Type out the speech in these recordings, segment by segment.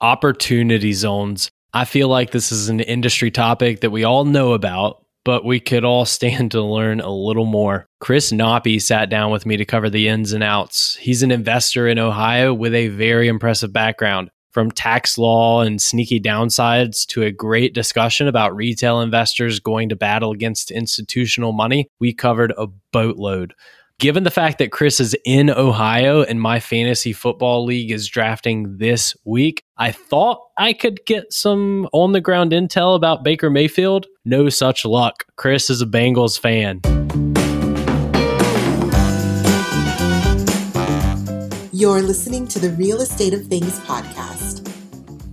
opportunity zones. I feel like this is an industry topic that we all know about, but we could all stand to learn a little more. Chris Knoppe sat down with me to cover the ins and outs. He's an investor in Ohio with a very impressive background. From tax law and sneaky downsides to a great discussion about retail investors going to battle against institutional money, we covered a boatload given the fact that Chris is in Ohio and my fantasy football league is drafting this week, I thought I could get some on the ground intel about Baker Mayfield. No such luck. Chris is a Bengals fan. You're listening to the Real Estate of Things podcast.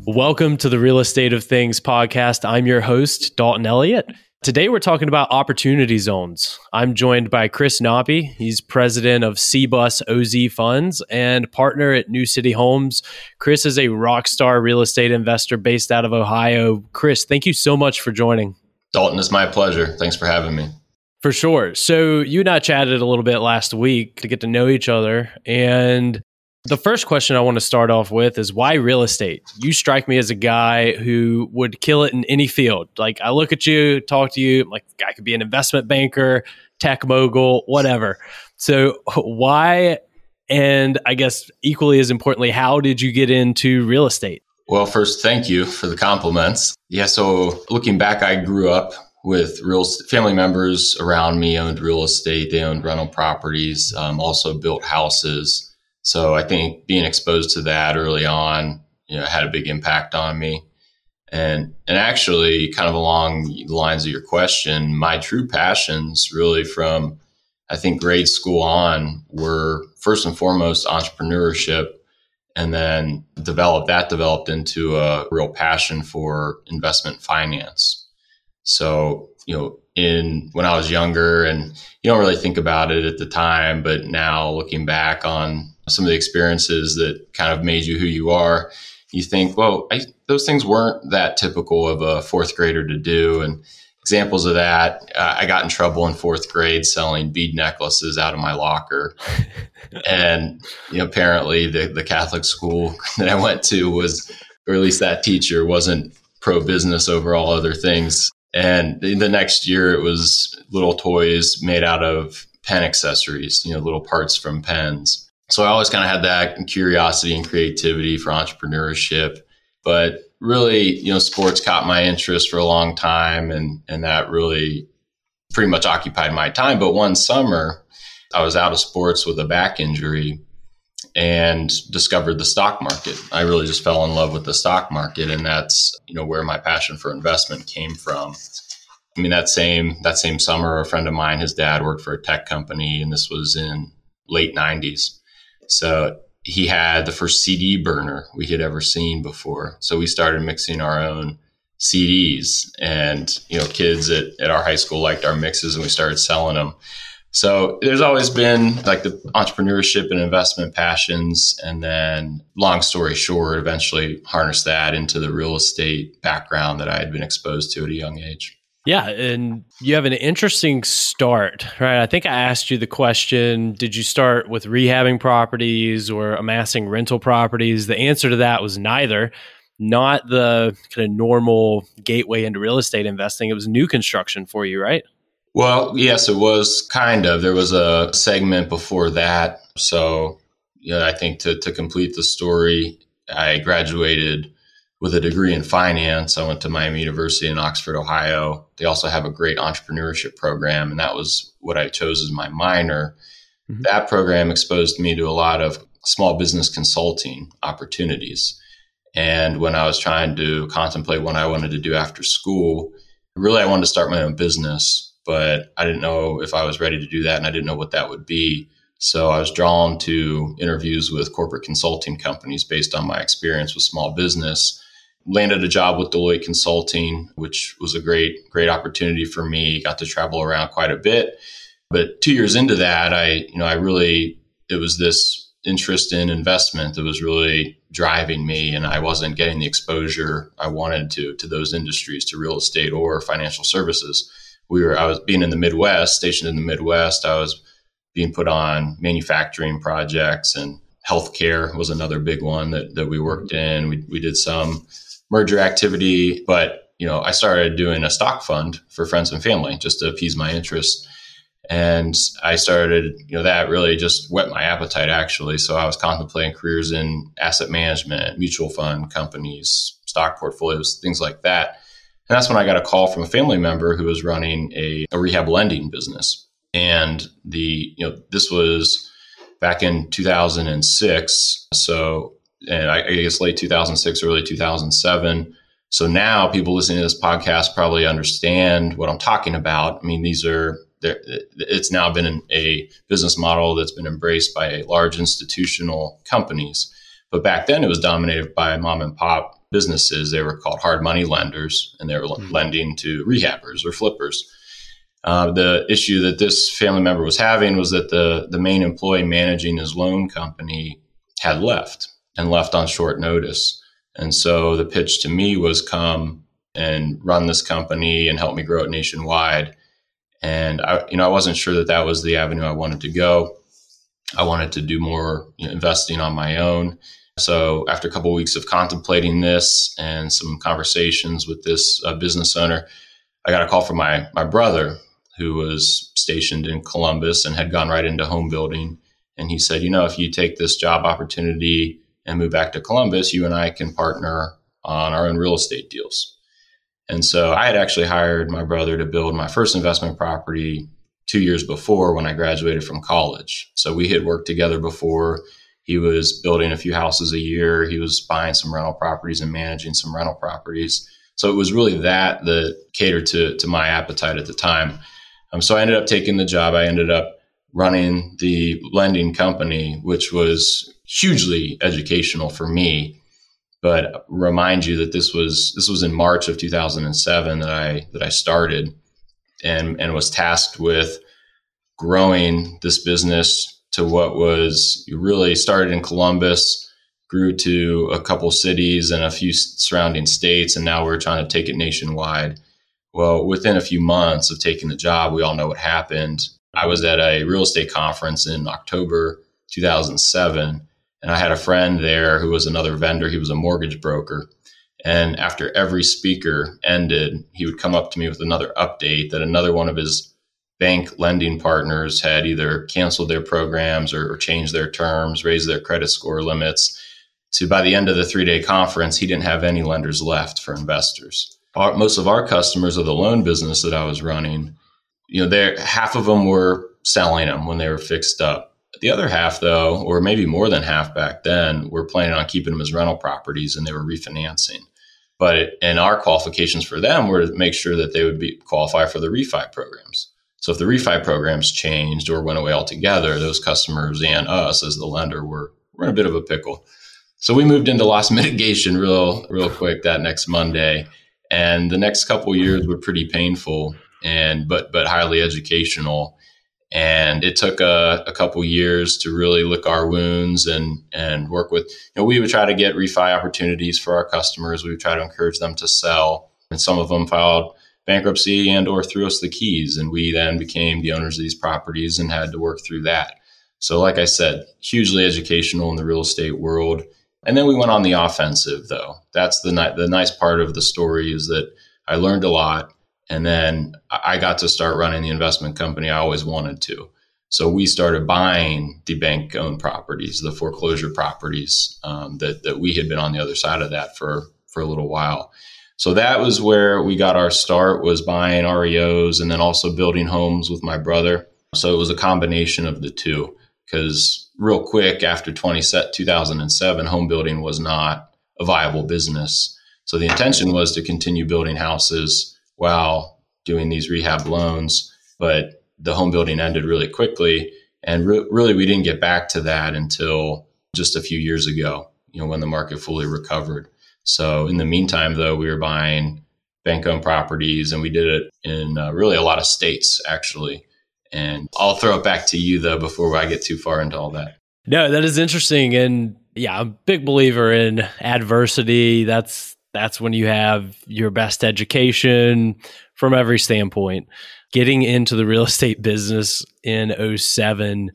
Welcome to the Real Estate of Things podcast. I'm your host, Dalton Elliott. Today, we're talking about opportunity zones. I'm joined by Chris Knoppe. He's president of CBUS OZ Funds and partner at New City Homes. Chris is a rock star real estate investor based out of Ohio. Chris, thank you so much for joining. Dalton, it's my pleasure. Thanks for having me. For sure. So, you and I chatted a little bit last week to get to know each other. And the first question I want to start off with is why real estate? You strike me as a guy who would kill it in any field. Like I look at you, talk to you, like I could be an investment banker, tech mogul, whatever. So why and I guess equally as importantly, how did you get into real estate? Well, first, thank you for the compliments. Yeah, so looking back, I grew up with real family members around me owned real estate. They owned rental properties, um, also built houses. So I think being exposed to that early on, you know, had a big impact on me. And and actually, kind of along the lines of your question, my true passions really from I think grade school on were first and foremost entrepreneurship, and then developed that developed into a real passion for investment finance. So you know, in when I was younger, and you don't really think about it at the time, but now looking back on some of the experiences that kind of made you who you are, you think, well, I, those things weren't that typical of a fourth grader to do. And examples of that, uh, I got in trouble in fourth grade selling bead necklaces out of my locker. and, you know, apparently the, the Catholic school that I went to was, or at least that teacher wasn't pro business over all other things. And the next year it was little toys made out of pen accessories, you know, little parts from pens. So I always kind of had that curiosity and creativity for entrepreneurship. But really, you know, sports caught my interest for a long time and and that really pretty much occupied my time. But one summer I was out of sports with a back injury and discovered the stock market. I really just fell in love with the stock market and that's, you know, where my passion for investment came from. I mean that same that same summer a friend of mine his dad worked for a tech company and this was in late 90s so he had the first CD burner we had ever seen before. So we started mixing our own CDs and, you know, kids at, at our high school liked our mixes and we started selling them. So there's always been like the entrepreneurship and investment passions. And then long story short, eventually harnessed that into the real estate background that I had been exposed to at a young age. Yeah, and you have an interesting start, right? I think I asked you the question Did you start with rehabbing properties or amassing rental properties? The answer to that was neither. Not the kind of normal gateway into real estate investing. It was new construction for you, right? Well, yes, it was kind of. There was a segment before that. So, yeah, I think to, to complete the story, I graduated with a degree in finance. I went to Miami University in Oxford, Ohio. They also have a great entrepreneurship program, and that was what I chose as my minor. Mm-hmm. That program exposed me to a lot of small business consulting opportunities. And when I was trying to contemplate what I wanted to do after school, really I wanted to start my own business, but I didn't know if I was ready to do that and I didn't know what that would be. So I was drawn to interviews with corporate consulting companies based on my experience with small business landed a job with Deloitte Consulting, which was a great, great opportunity for me. Got to travel around quite a bit. But two years into that, I, you know, I really, it was this interest in investment that was really driving me and I wasn't getting the exposure I wanted to to those industries, to real estate or financial services. We were I was being in the Midwest, stationed in the Midwest, I was being put on manufacturing projects and Healthcare was another big one that, that we worked in. We, we did some merger activity, but you know, I started doing a stock fund for friends and family just to appease my interest. And I started, you know, that really just whet my appetite actually. So I was contemplating careers in asset management, mutual fund companies, stock portfolios, things like that. And that's when I got a call from a family member who was running a, a rehab lending business. And the, you know, this was back in 2006. So, and I, I guess late 2006, early 2007. So now people listening to this podcast probably understand what I'm talking about. I mean, these are, it's now been a business model that's been embraced by large institutional companies. But back then it was dominated by mom and pop businesses. They were called hard money lenders, and they were mm-hmm. lending to rehabbers or flippers. Uh, the issue that this family member was having was that the the main employee managing his loan company had left and left on short notice. And so the pitch to me was come and run this company and help me grow it nationwide. And I, you know, I wasn't sure that that was the avenue I wanted to go. I wanted to do more you know, investing on my own. So after a couple of weeks of contemplating this and some conversations with this uh, business owner, I got a call from my my brother who was stationed in Columbus and had gone right into home building. And he said, you know, if you take this job opportunity and move back to Columbus, you and I can partner on our own real estate deals. And so I had actually hired my brother to build my first investment property two years before when I graduated from college. So we had worked together before he was building a few houses a year. He was buying some rental properties and managing some rental properties. So it was really that that catered to, to my appetite at the time. Um, so I ended up taking the job. I ended up running the lending company, which was hugely educational for me. But remind you that this was this was in March of 2007 that I that I started and and was tasked with growing this business to what was really started in Columbus, grew to a couple cities and a few surrounding states, and now we're trying to take it nationwide. Well, within a few months of taking the job, we all know what happened. I was at a real estate conference in October 2007, and I had a friend there who was another vendor. He was a mortgage broker. And after every speaker ended, he would come up to me with another update that another one of his bank lending partners had either canceled their programs or, or changed their terms, raised their credit score limits. To by the end of the three day conference, he didn't have any lenders left for investors. Our, most of our customers of the loan business that I was running, you know, half of them were selling them when they were fixed up. The other half, though, or maybe more than half back then, were planning on keeping them as rental properties and they were refinancing. But and our qualifications for them were to make sure that they would be qualify for the refi programs. So if the refi programs changed or went away altogether, those customers and us as the lender were, were in a bit of a pickle. So we moved into loss mitigation real, real quick that next Monday. And the next couple years were pretty painful and but but highly educational. And it took a, a couple years to really lick our wounds and and work with. You know, we would try to get refi opportunities for our customers. We would try to encourage them to sell, and some of them filed bankruptcy and or threw us the keys. And we then became the owners of these properties and had to work through that. So like i said hugely educational in the real estate world. And then we went on the offensive though. That's the, ni- the nice part of the story is that i learned a lot and then i got to start running the investment company i always wanted to so we started buying the bank owned properties the foreclosure properties um, that, that we had been on the other side of that for for a little while so that was where we got our start was buying REOs and then also building homes with my brother. So it was a combination of the two because real quick after 20 set 2007 home building was not a viable business. So the intention was to continue building houses while doing these rehab loans, but the home building ended really quickly and re- really we didn't get back to that until just a few years ago, you know, when the market fully recovered. So in the meantime, though, we were buying bank owned properties and we did it in uh, really a lot of states, actually. And I'll throw it back to you, though, before I get too far into all that. No, that is interesting. And yeah, I'm a big believer in adversity. That's that's when you have your best education from every standpoint. Getting into the real estate business in 07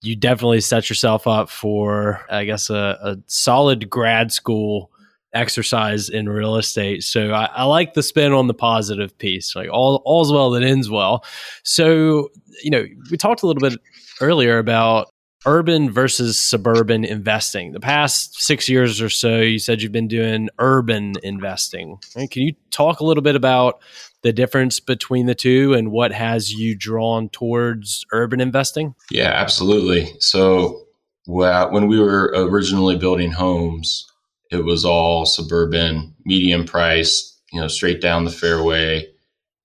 you definitely set yourself up for, I guess, a, a solid grad school exercise in real estate. So I, I, like the spin on the positive piece, like all all's well that ends well. So you know, we talked a little bit earlier about urban versus suburban investing. The past six years or so, you said you've been doing urban investing. Can you talk a little bit about the difference between the two and what has you drawn towards urban investing? Yeah, absolutely. So when we were originally building homes, it was all suburban, medium price, you know, straight down the fairway.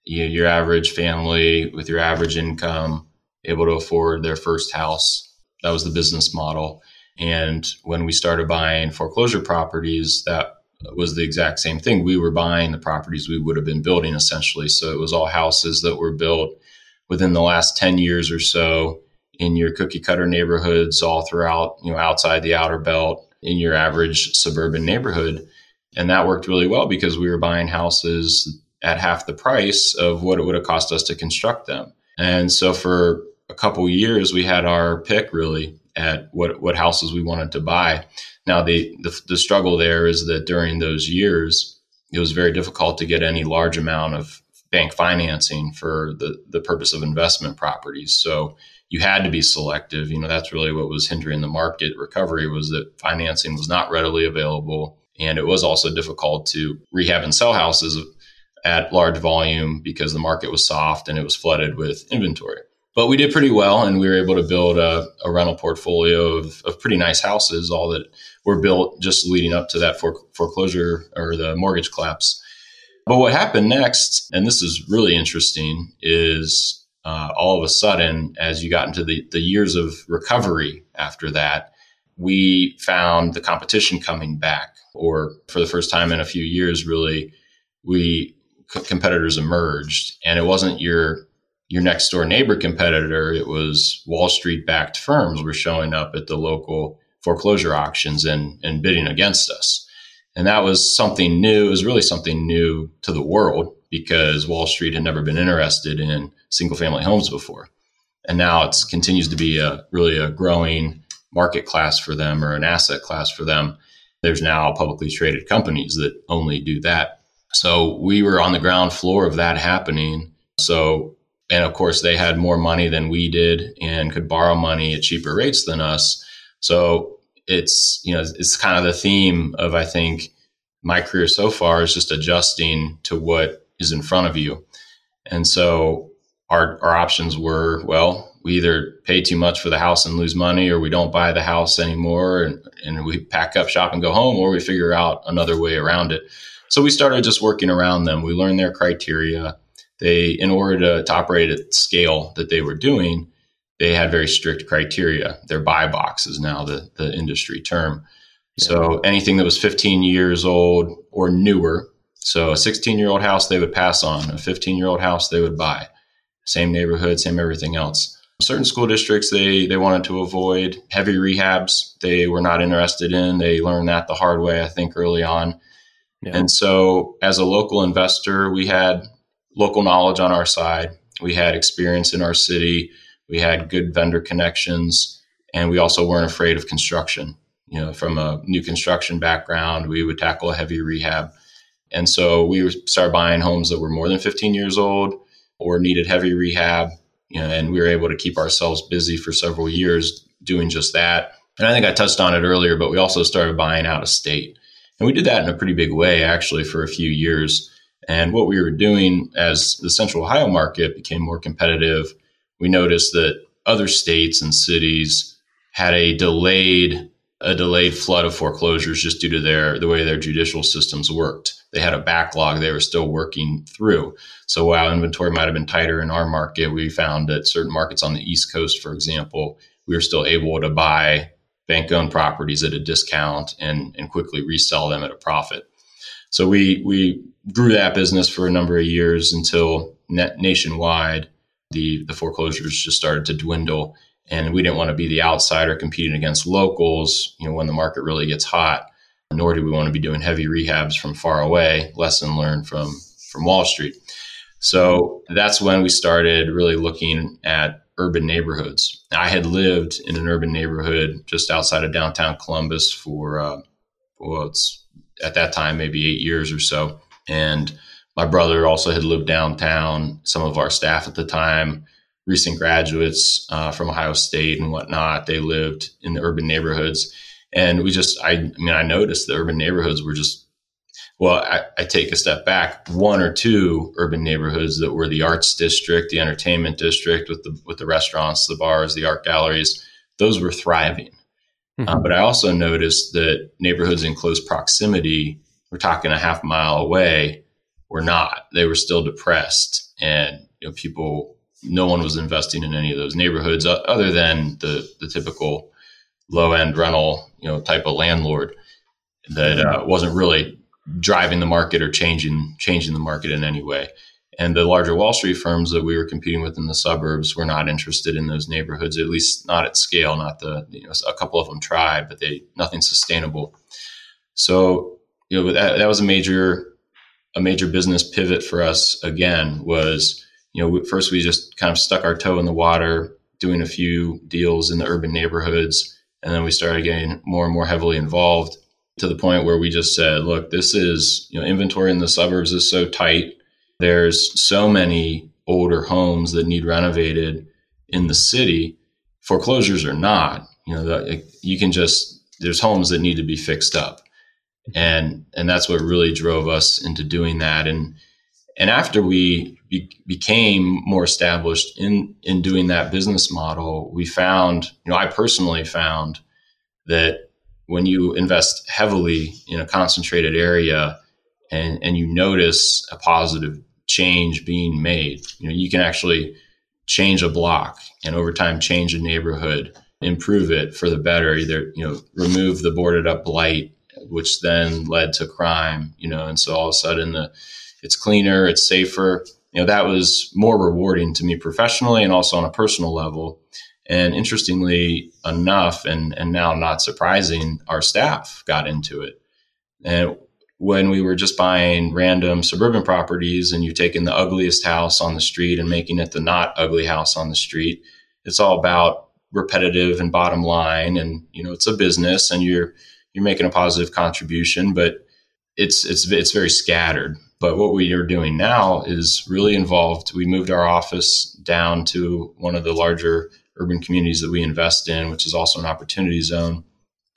You know, your average family with your average income able to afford their first house. That was the business model. And when we started buying foreclosure properties, that was the exact same thing. We were buying the properties we would have been building essentially. So it was all houses that were built within the last 10 years or so in your cookie cutter neighborhoods all throughout, you know, outside the outer belt in your average suburban neighborhood. And that worked really well because we were buying houses at half the price of what it would have cost us to construct them. And so for a couple years, we had our pick really at what, what houses we wanted to buy. Now, the, the, the struggle there is that during those years, it was very difficult to get any large amount of bank financing for the, the purpose of investment properties. So you had to be selective. You know, that's really what was hindering the market recovery was that financing was not readily available. And it was also difficult to rehab and sell houses at large volume because the market was soft and it was flooded with inventory. But we did pretty well and we were able to build a, a rental portfolio of, of pretty nice houses, all that were built just leading up to that foreclosure or the mortgage collapse. But what happened next, and this is really interesting, is uh, all of a sudden, as you got into the, the years of recovery after that, we found the competition coming back, or for the first time in a few years, really, we competitors emerged, and it wasn't your your next door neighbor competitor; it was Wall Street backed firms were showing up at the local foreclosure auctions and and bidding against us, and that was something new. It was really something new to the world because Wall Street had never been interested in single family homes before. And now it continues to be a really a growing market class for them or an asset class for them. There's now publicly traded companies that only do that. So we were on the ground floor of that happening. So, and of course, they had more money than we did and could borrow money at cheaper rates than us. So it's, you know, it's kind of the theme of, I think, my career so far is just adjusting to what is in front of you. And so our, our options were well, we either pay too much for the house and lose money, or we don't buy the house anymore and, and we pack up shop and go home, or we figure out another way around it. So we started just working around them. We learned their criteria. They, in order to, to operate at scale that they were doing, they had very strict criteria. Their buy box is now the, the industry term. Yeah. So anything that was 15 years old or newer, so a 16 year old house they would pass on, a 15 year old house they would buy same neighborhood, same everything else. Certain school districts they they wanted to avoid heavy rehabs. They were not interested in. They learned that the hard way, I think, early on. Yeah. And so, as a local investor, we had local knowledge on our side. We had experience in our city. We had good vendor connections, and we also weren't afraid of construction. You know, from a new construction background, we would tackle a heavy rehab. And so we started buying homes that were more than 15 years old or needed heavy rehab. You know, and we were able to keep ourselves busy for several years doing just that. And I think I touched on it earlier, but we also started buying out of state. And we did that in a pretty big way, actually, for a few years. And what we were doing as the central Ohio market became more competitive, we noticed that other states and cities had a delayed a delayed flood of foreclosures just due to their the way their judicial systems worked. They had a backlog they were still working through. So while inventory might have been tighter in our market, we found that certain markets on the East Coast, for example, we were still able to buy bank owned properties at a discount and, and quickly resell them at a profit. So we we grew that business for a number of years until net, nationwide the the foreclosures just started to dwindle and we didn't want to be the outsider competing against locals you know when the market really gets hot nor do we want to be doing heavy rehabs from far away lesson learned from from wall street so that's when we started really looking at urban neighborhoods. I had lived in an urban neighborhood just outside of downtown Columbus for, uh, well, it's at that time maybe eight years or so. And my brother also had lived downtown. Some of our staff at the time, recent graduates uh, from Ohio State and whatnot, they lived in the urban neighborhoods. And we just, I, I mean, I noticed the urban neighborhoods were just well, I, I, take a step back. One or two urban neighborhoods that were the arts district, the entertainment district, with the with the restaurants, the bars, the art galleries, those were thriving. Mm-hmm. Uh, but I also noticed that neighborhoods in close proximity, we're talking a half mile away, were not. They were still depressed, and you know, people, no one was investing in any of those neighborhoods other than the the typical low end rental, you know, type of landlord that uh, wasn't really driving the market or changing changing the market in any way. And the larger Wall Street firms that we were competing with in the suburbs were not interested in those neighborhoods, at least not at scale. Not the you know a couple of them tried, but they nothing sustainable. So you know that, that was a major a major business pivot for us. Again, was you know first we just kind of stuck our toe in the water, doing a few deals in the urban neighborhoods, and then we started getting more and more heavily involved to the point where we just said, look, this is, you know, inventory in the suburbs is so tight. There's so many older homes that need renovated in the city, foreclosures are not. You know, the, you can just, there's homes that need to be fixed up. And, and that's what really drove us into doing that. And, and after we be, became more established in, in doing that business model, we found, you know, I personally found that when you invest heavily in a concentrated area and, and you notice a positive change being made, you know, you can actually change a block and over time change a neighborhood, improve it for the better, either, you know, remove the boarded up blight, which then led to crime, you know, and so all of a sudden the it's cleaner, it's safer. You know, that was more rewarding to me professionally and also on a personal level and interestingly enough, and, and now not surprising, our staff got into it. And when we were just buying random suburban properties and you're taking the ugliest house on the street and making it the not ugly house on the street, it's all about repetitive and bottom line. And, you know, it's a business and you're, you're making a positive contribution, but it's, it's, it's very scattered. But what we are doing now is really involved. We moved our office down to one of the larger urban communities that we invest in, which is also an opportunity zone.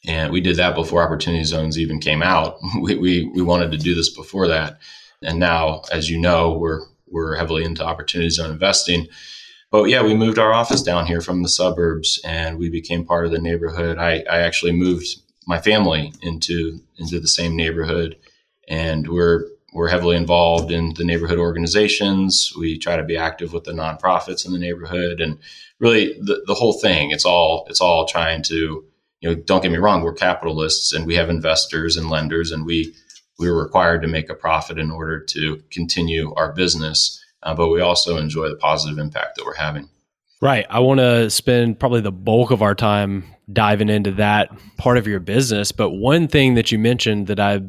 And we did that before opportunity zones even came out. We, we, we wanted to do this before that. And now, as you know, we're, we're heavily into opportunity zone investing. But yeah, we moved our office down here from the suburbs and we became part of the neighborhood. I, I actually moved my family into, into the same neighborhood and we're we're heavily involved in the neighborhood organizations. We try to be active with the nonprofits in the neighborhood and really the, the whole thing. It's all it's all trying to, you know, don't get me wrong, we're capitalists and we have investors and lenders and we we are required to make a profit in order to continue our business. Uh, but we also enjoy the positive impact that we're having. Right. I want to spend probably the bulk of our time diving into that part of your business. But one thing that you mentioned that I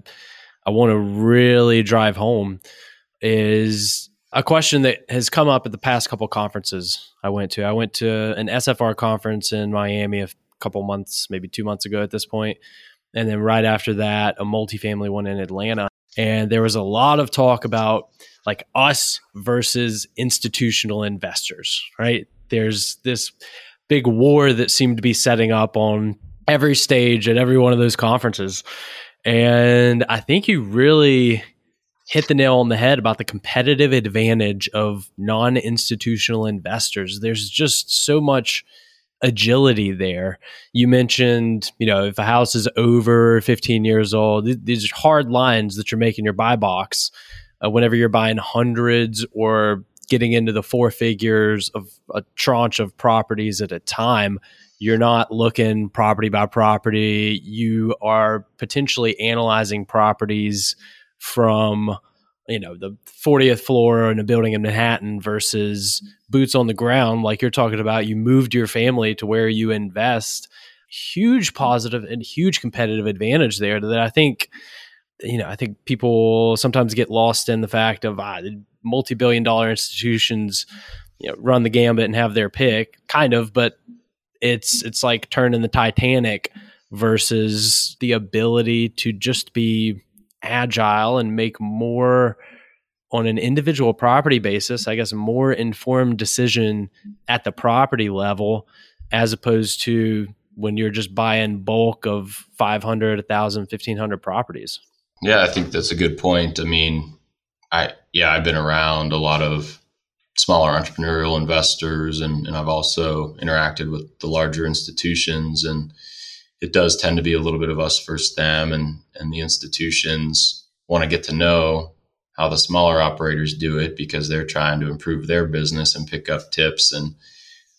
I want to really drive home is a question that has come up at the past couple conferences I went to. I went to an SFR conference in Miami a couple months, maybe two months ago at this point, and then right after that, a multifamily one in Atlanta. And there was a lot of talk about like us versus institutional investors, right? There's this big war that seemed to be setting up on every stage at every one of those conferences. And I think you really hit the nail on the head about the competitive advantage of non institutional investors. There's just so much agility there. You mentioned, you know, if a house is over 15 years old, these are hard lines that you're making your buy box uh, whenever you're buying hundreds or getting into the four figures of a tranche of properties at a time you're not looking property by property. You are potentially analyzing properties from you know the 40th floor in a building in Manhattan versus boots on the ground like you're talking about you moved your family to where you invest. Huge positive and huge competitive advantage there that I think you know I think people sometimes get lost in the fact of ah, multi-billion dollar institutions you know, run the gambit and have their pick, kind of, but it's it's like turning the Titanic versus the ability to just be agile and make more on an individual property basis, I guess more informed decision at the property level as opposed to when you're just buying bulk of 500, 1000, 1500 properties. Yeah, I think that's a good point. I mean, I yeah, I've been around a lot of smaller entrepreneurial investors and, and I've also interacted with the larger institutions and it does tend to be a little bit of us versus them and and the institutions want to get to know how the smaller operators do it because they're trying to improve their business and pick up tips and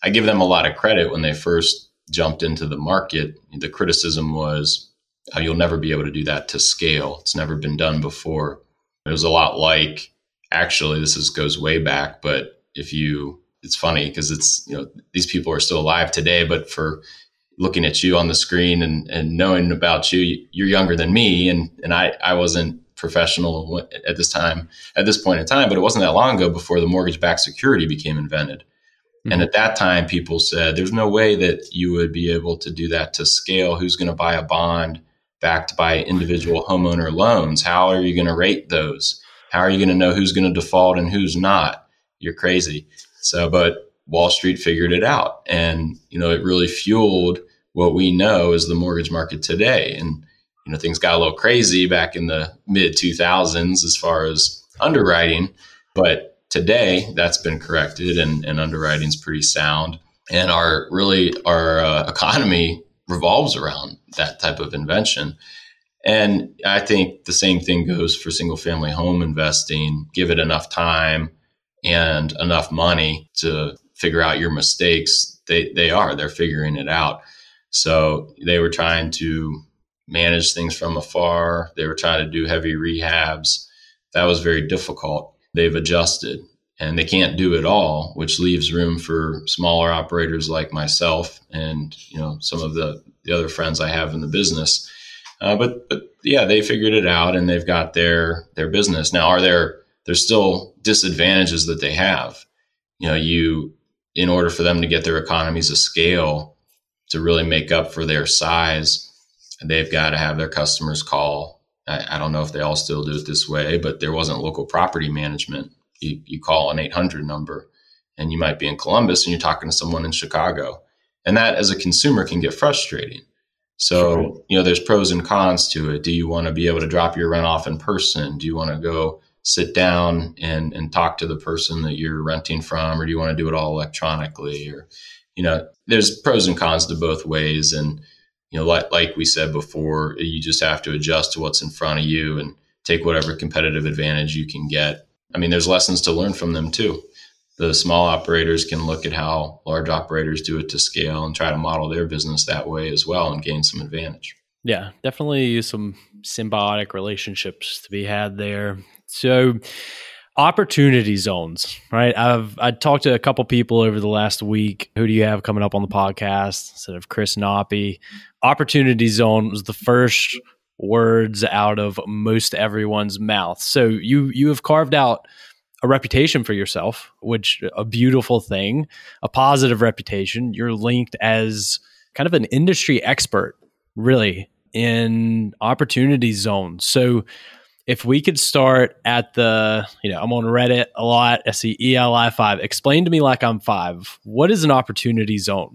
I give them a lot of credit when they first jumped into the market. The criticism was oh, you'll never be able to do that to scale. It's never been done before. It was a lot like actually this is goes way back but if you it's funny because it's you know these people are still alive today but for looking at you on the screen and, and knowing about you you're younger than me and and I I wasn't professional at this time at this point in time but it wasn't that long ago before the mortgage backed security became invented mm-hmm. and at that time people said there's no way that you would be able to do that to scale who's going to buy a bond backed by individual homeowner loans how are you going to rate those how are you going to know who's going to default and who's not? You're crazy. So, but Wall Street figured it out. And, you know, it really fueled what we know is the mortgage market today. And, you know, things got a little crazy back in the mid 2000s as far as underwriting. But today that's been corrected and, and underwriting's pretty sound. And our really, our uh, economy revolves around that type of invention. And I think the same thing goes for single family home investing. Give it enough time and enough money to figure out your mistakes. They, they are, they're figuring it out. So they were trying to manage things from afar. They were trying to do heavy rehabs. That was very difficult. They've adjusted and they can't do it all, which leaves room for smaller operators like myself and, you know, some of the, the other friends I have in the business uh, but but yeah, they figured it out and they've got their their business now. Are there there's still disadvantages that they have? You know, you in order for them to get their economies of scale to really make up for their size, they've got to have their customers call. I, I don't know if they all still do it this way, but there wasn't local property management. You, you call an 800 number and you might be in Columbus and you're talking to someone in Chicago. And that as a consumer can get frustrating so, you know, there's pros and cons to it. Do you want to be able to drop your rent off in person? Do you want to go sit down and, and talk to the person that you're renting from, or do you want to do it all electronically? Or, you know, there's pros and cons to both ways. And, you know, like, like we said before, you just have to adjust to what's in front of you and take whatever competitive advantage you can get. I mean, there's lessons to learn from them too the small operators can look at how large operators do it to scale and try to model their business that way as well and gain some advantage. Yeah, definitely some symbiotic relationships to be had there. So, opportunity zones, right? I've I talked to a couple people over the last week. Who do you have coming up on the podcast? Instead of Chris Knoppe, opportunity zone was the first words out of most everyone's mouth. So you you have carved out a reputation for yourself, which a beautiful thing, a positive reputation. You're linked as kind of an industry expert, really, in opportunity zones. So if we could start at the, you know, I'm on Reddit a lot. I see ELI five. Explain to me like I'm five. What is an opportunity zone?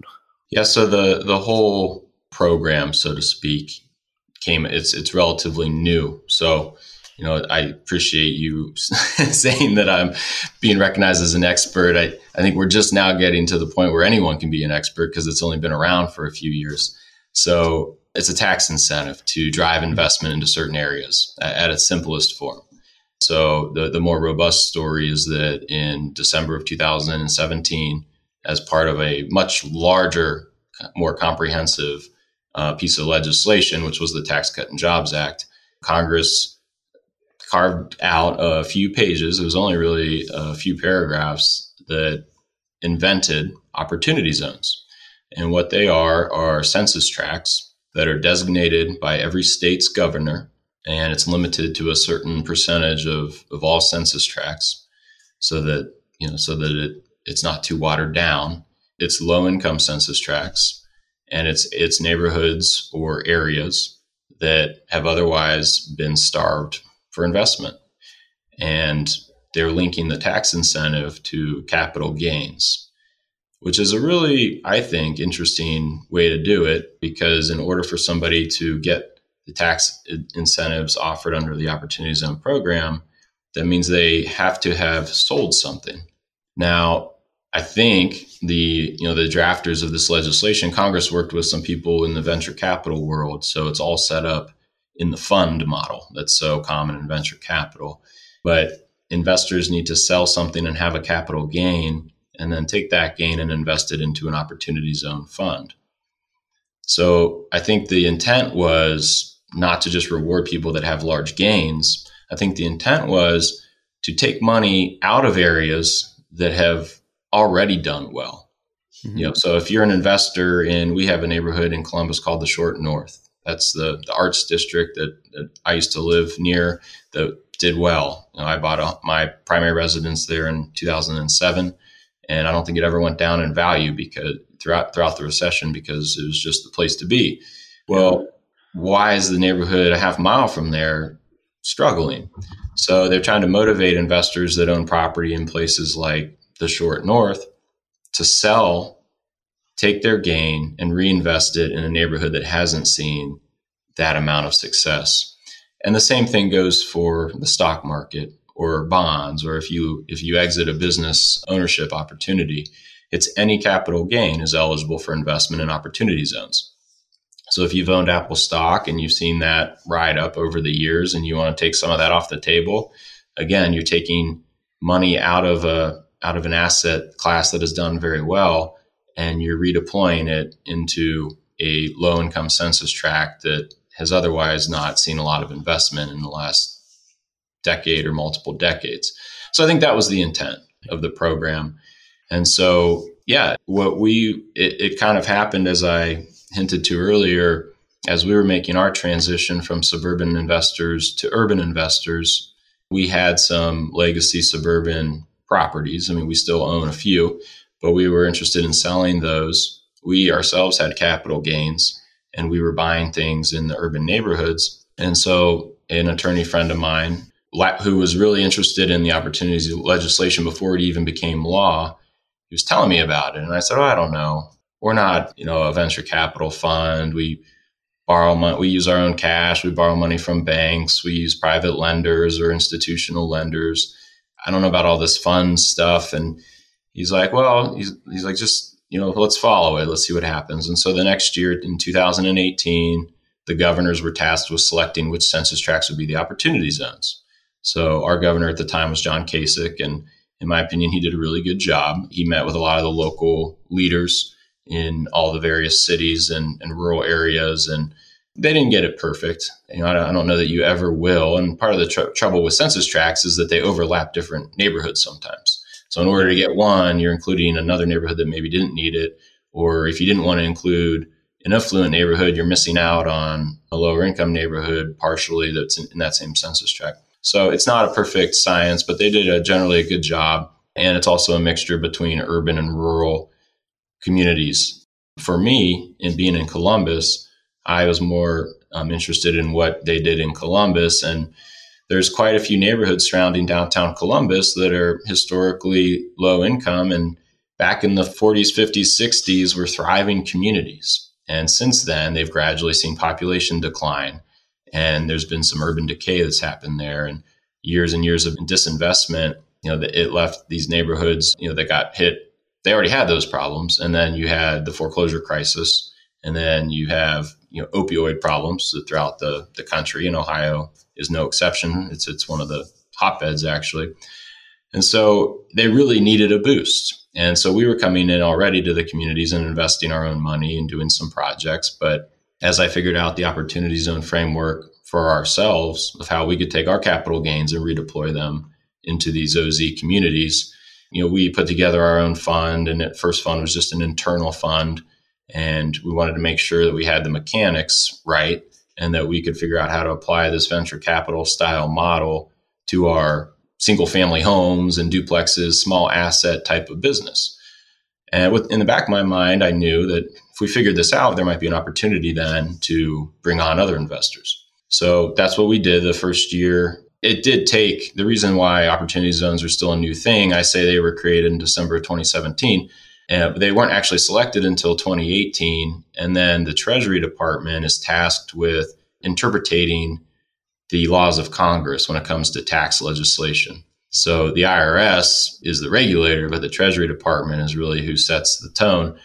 Yeah, so the the whole program, so to speak, came. It's it's relatively new. So you know, I appreciate you saying that I'm being recognized as an expert. I, I think we're just now getting to the point where anyone can be an expert because it's only been around for a few years. So it's a tax incentive to drive investment into certain areas at its simplest form. So the, the more robust story is that in December of 2017, as part of a much larger, more comprehensive uh, piece of legislation, which was the Tax Cut and Jobs Act, Congress carved out a few pages. It was only really a few paragraphs that invented opportunity zones. And what they are are census tracts that are designated by every state's governor, and it's limited to a certain percentage of, of all census tracts so that you know so that it it's not too watered down. It's low income census tracts and it's it's neighborhoods or areas that have otherwise been starved for investment. And they're linking the tax incentive to capital gains, which is a really, I think, interesting way to do it because in order for somebody to get the tax incentives offered under the Opportunity Zone program, that means they have to have sold something. Now, I think the you know the drafters of this legislation, Congress worked with some people in the venture capital world, so it's all set up in the fund model that's so common in venture capital. But investors need to sell something and have a capital gain, and then take that gain and invest it into an opportunity zone fund. So I think the intent was not to just reward people that have large gains. I think the intent was to take money out of areas that have already done well. Mm-hmm. You know, so if you're an investor in, we have a neighborhood in Columbus called the Short North. That's the, the arts district that, that I used to live near that did well. You know, I bought a, my primary residence there in 2007, and I don't think it ever went down in value because throughout throughout the recession because it was just the place to be. Well, why is the neighborhood a half mile from there struggling? So they're trying to motivate investors that own property in places like the short north to sell, take their gain, and reinvest it in a neighborhood that hasn't seen that amount of success. And the same thing goes for the stock market or bonds, or if you if you exit a business ownership opportunity, it's any capital gain is eligible for investment in opportunity zones. So if you've owned Apple stock and you've seen that ride up over the years and you want to take some of that off the table, again, you're taking money out of a out of an asset class that has done very well and you're redeploying it into a low income census tract that has otherwise not seen a lot of investment in the last decade or multiple decades. So I think that was the intent of the program. And so, yeah, what we, it, it kind of happened as I hinted to earlier, as we were making our transition from suburban investors to urban investors, we had some legacy suburban properties. I mean, we still own a few, but we were interested in selling those. We ourselves had capital gains and we were buying things in the urban neighborhoods. And so, an attorney friend of mine who was really interested in the opportunities legislation before it even became law, he was telling me about it. And I said, Oh, I don't know. We're not, you know, a venture capital fund. We borrow money. We use our own cash. We borrow money from banks. We use private lenders or institutional lenders. I don't know about all this fun stuff. And he's like, well, he's, he's like, just, you know, let's follow it. Let's see what happens. And so the next year in 2018, the governors were tasked with selecting which census tracts would be the opportunity zones. So our governor at the time was John Kasich. And in my opinion, he did a really good job. He met with a lot of the local leaders in all the various cities and, and rural areas and they didn't get it perfect. You know, I don't, I don't know that you ever will. And part of the tr- trouble with census tracts is that they overlap different neighborhoods sometimes. So in order to get one, you're including another neighborhood that maybe didn't need it, or if you didn't want to include an affluent neighborhood, you're missing out on a lower income neighborhood partially that's in, in that same census tract. So it's not a perfect science, but they did a, generally a good job. And it's also a mixture between urban and rural communities. For me, in being in Columbus, I was more um, interested in what they did in Columbus. And there's quite a few neighborhoods surrounding downtown Columbus that are historically low income. And back in the 40s, 50s, 60s were thriving communities. And since then, they've gradually seen population decline. And there's been some urban decay that's happened there. And years and years of disinvestment, you know, it left these neighborhoods, you know, that got hit. They already had those problems. And then you had the foreclosure crisis. And then you have you know opioid problems throughout the, the country, and Ohio is no exception. It's it's one of the hotbeds actually, and so they really needed a boost. And so we were coming in already to the communities and investing our own money and doing some projects. But as I figured out the opportunity zone framework for ourselves of how we could take our capital gains and redeploy them into these OZ communities, you know, we put together our own fund, and that first fund was just an internal fund and we wanted to make sure that we had the mechanics right and that we could figure out how to apply this venture capital style model to our single family homes and duplexes, small asset type of business. And with, in the back of my mind, I knew that if we figured this out, there might be an opportunity then to bring on other investors. So that's what we did the first year. It did take the reason why opportunity zones are still a new thing. I say they were created in December of 2017. Uh, they weren't actually selected until 2018. And then the Treasury Department is tasked with interpreting the laws of Congress when it comes to tax legislation. So the IRS is the regulator, but the Treasury Department is really who sets the tone.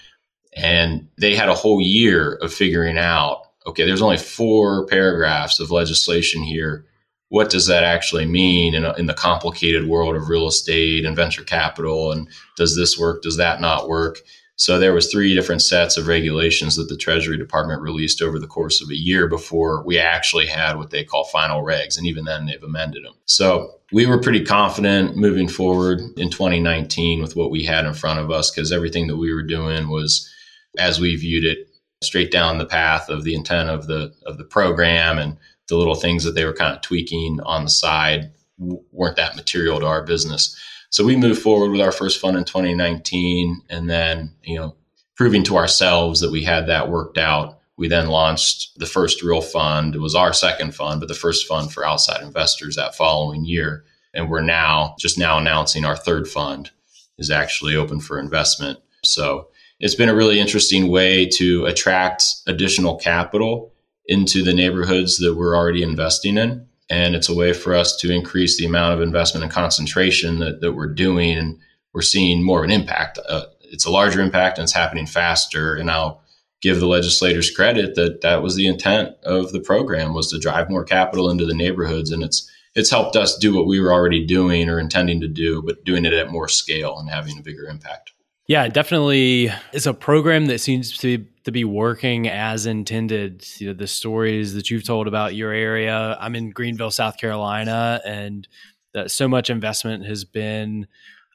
And they had a whole year of figuring out okay, there's only four paragraphs of legislation here. What does that actually mean in, in the complicated world of real estate and venture capital? And does this work? Does that not work? So there was three different sets of regulations that the Treasury Department released over the course of a year before we actually had what they call final regs. And even then they've amended them. So we were pretty confident moving forward in 2019 with what we had in front of us because everything that we were doing was as we viewed it straight down the path of the intent of the of the program and the little things that they were kind of tweaking on the side weren't that material to our business. So we moved forward with our first fund in 2019 and then, you know, proving to ourselves that we had that worked out. We then launched the first real fund. It was our second fund, but the first fund for outside investors that following year. And we're now just now announcing our third fund is actually open for investment. So it's been a really interesting way to attract additional capital into the neighborhoods that we're already investing in and it's a way for us to increase the amount of investment and concentration that, that we're doing. And we're seeing more of an impact. Uh, it's a larger impact and it's happening faster. And I'll give the legislators credit that that was the intent of the program was to drive more capital into the neighborhoods. And it's, it's helped us do what we were already doing or intending to do, but doing it at more scale and having a bigger impact. Yeah, definitely It's a program that seems to to be working as intended. You know, the stories that you've told about your area. I'm in Greenville, South Carolina, and that so much investment has been.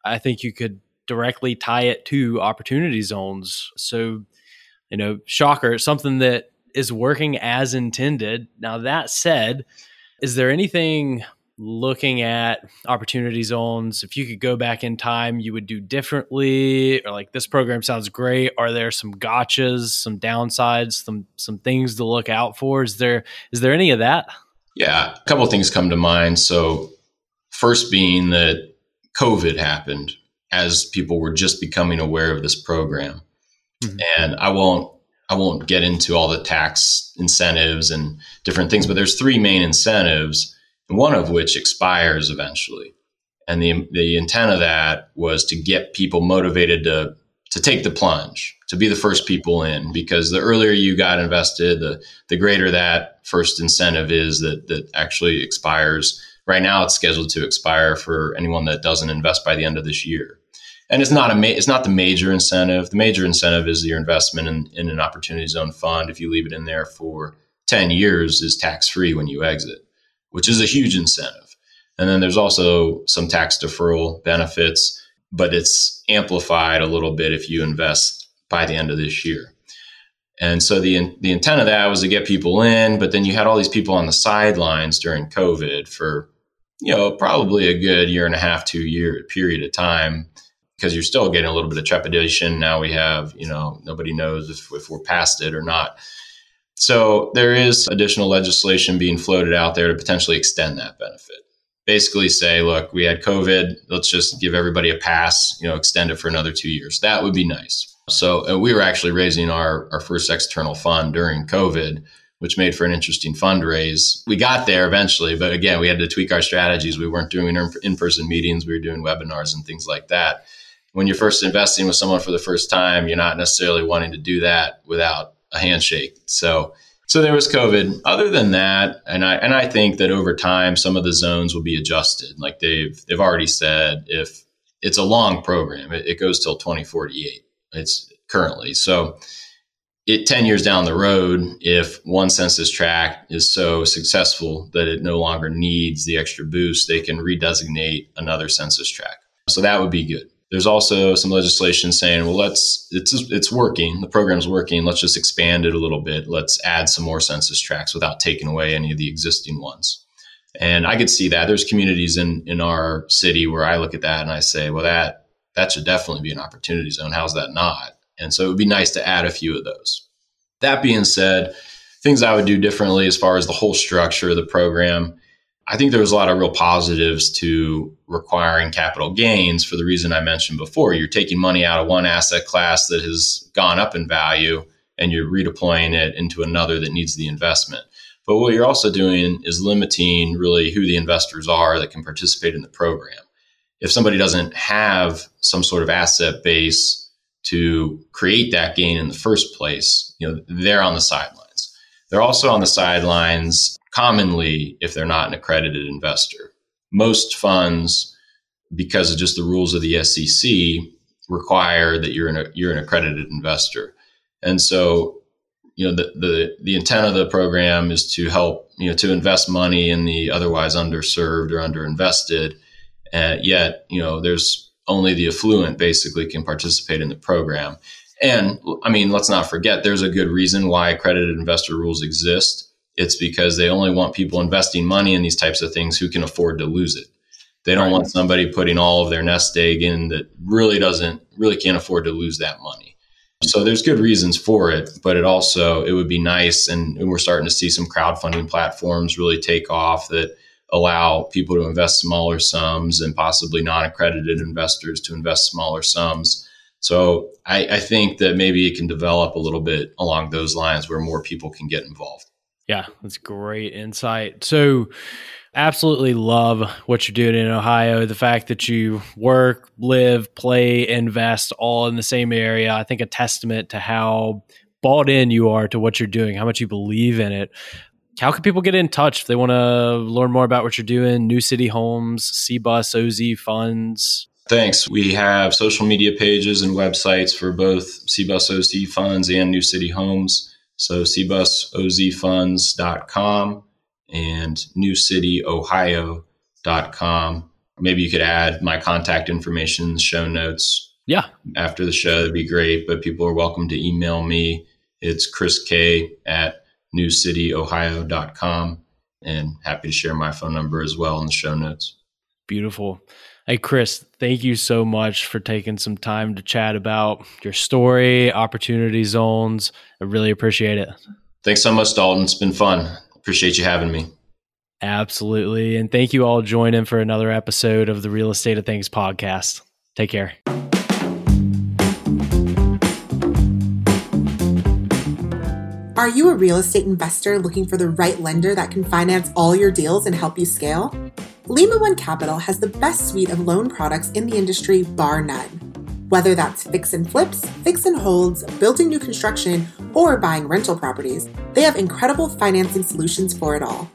I think you could directly tie it to opportunity zones. So, you know, shocker, something that is working as intended. Now, that said, is there anything looking at opportunity zones. If you could go back in time you would do differently or like this program sounds great. Are there some gotchas some downsides some some things to look out for? Is there is there any of that? Yeah a couple of things come to mind. So first being that covid happened as people were just becoming aware of this program. Mm-hmm. and i won't i won't get into all the tax incentives and different things but there's three main incentives one of which expires eventually. And the, the intent of that was to get people motivated to, to take the plunge, to be the first people in, because the earlier you got invested, the, the greater that first incentive is that, that actually expires. Right now, it's scheduled to expire for anyone that doesn't invest by the end of this year. And it's not a ma- it's not the major incentive. The major incentive is your investment in, in an opportunity zone fund. If you leave it in there for 10 years, is tax free when you exit which is a huge incentive. And then there's also some tax deferral benefits, but it's amplified a little bit if you invest by the end of this year. And so the the intent of that was to get people in, but then you had all these people on the sidelines during COVID for you know probably a good year and a half, two year period of time because you're still getting a little bit of trepidation. Now we have you know nobody knows if, if we're past it or not. So there is additional legislation being floated out there to potentially extend that benefit. Basically, say, look, we had COVID. Let's just give everybody a pass. You know, extend it for another two years. That would be nice. So uh, we were actually raising our our first external fund during COVID, which made for an interesting fundraise. We got there eventually, but again, we had to tweak our strategies. We weren't doing in person meetings. We were doing webinars and things like that. When you're first investing with someone for the first time, you're not necessarily wanting to do that without a handshake. So so there was COVID. Other than that, and I and I think that over time some of the zones will be adjusted. Like they've they've already said, if it's a long program, it, it goes till 2048. It's currently so. It 10 years down the road, if one census tract is so successful that it no longer needs the extra boost, they can redesignate another census tract. So that would be good. There's also some legislation saying, well, let's it's it's working. The program's working. Let's just expand it a little bit. Let's add some more census tracts without taking away any of the existing ones. And I could see that. There's communities in, in our city where I look at that and I say, well, that that should definitely be an opportunity zone. How's that not? And so it would be nice to add a few of those. That being said, things I would do differently as far as the whole structure of the program. I think there was a lot of real positives to requiring capital gains for the reason I mentioned before. You're taking money out of one asset class that has gone up in value and you're redeploying it into another that needs the investment. But what you're also doing is limiting really who the investors are that can participate in the program. If somebody doesn't have some sort of asset base to create that gain in the first place, you know, they're on the sidelines. They're also on the sidelines commonly if they're not an accredited investor. Most funds, because of just the rules of the SEC, require that you're an, you're an accredited investor. And so, you know, the, the, the intent of the program is to help, you know, to invest money in the otherwise underserved or underinvested. Uh, yet, you know, there's only the affluent basically can participate in the program. And I mean, let's not forget, there's a good reason why accredited investor rules exist. It's because they only want people investing money in these types of things who can afford to lose it. They don't right. want somebody putting all of their nest egg in that really doesn't, really can't afford to lose that money. So there's good reasons for it, but it also, it would be nice. And, and we're starting to see some crowdfunding platforms really take off that allow people to invest smaller sums and possibly non accredited investors to invest smaller sums. So I, I, think that maybe it can develop a little bit along those lines where more people can get involved. Yeah, that's great insight. So, absolutely love what you're doing in Ohio. The fact that you work, live, play, invest all in the same area, I think a testament to how bought in you are to what you're doing, how much you believe in it how can people get in touch if they want to learn more about what you're doing? New City Homes, CBUS, OZ Funds. Thanks. We have social media pages and websites for both CBUS OZ Funds and New City Homes. So cbusozfunds.com and newcityohio.com. Maybe you could add my contact information in the show notes. Yeah. After the show, that'd be great. But people are welcome to email me. It's Chris K at newcityohio.com. And happy to share my phone number as well in the show notes. Beautiful. Hey, Chris, thank you so much for taking some time to chat about your story, opportunity zones. I really appreciate it. Thanks so much, Dalton. It's been fun. Appreciate you having me. Absolutely. And thank you all joining for another episode of the Real Estate of Things podcast. Take care. Are you a real estate investor looking for the right lender that can finance all your deals and help you scale? Lima One Capital has the best suite of loan products in the industry, bar none. Whether that's fix and flips, fix and holds, building new construction, or buying rental properties, they have incredible financing solutions for it all.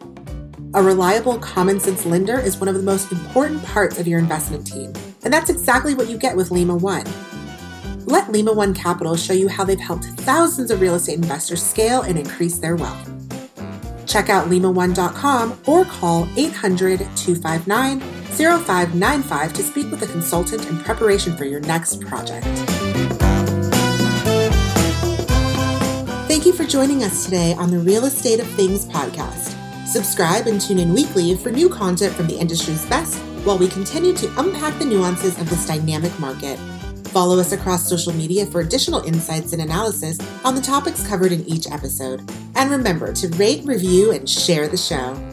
A reliable, common sense lender is one of the most important parts of your investment team, and that's exactly what you get with Lima One. Let Lima One Capital show you how they've helped thousands of real estate investors scale and increase their wealth. Check out limaone.com or call 800 259 0595 to speak with a consultant in preparation for your next project. Thank you for joining us today on the Real Estate of Things podcast. Subscribe and tune in weekly for new content from the industry's best while we continue to unpack the nuances of this dynamic market. Follow us across social media for additional insights and analysis on the topics covered in each episode. And remember to rate, review, and share the show.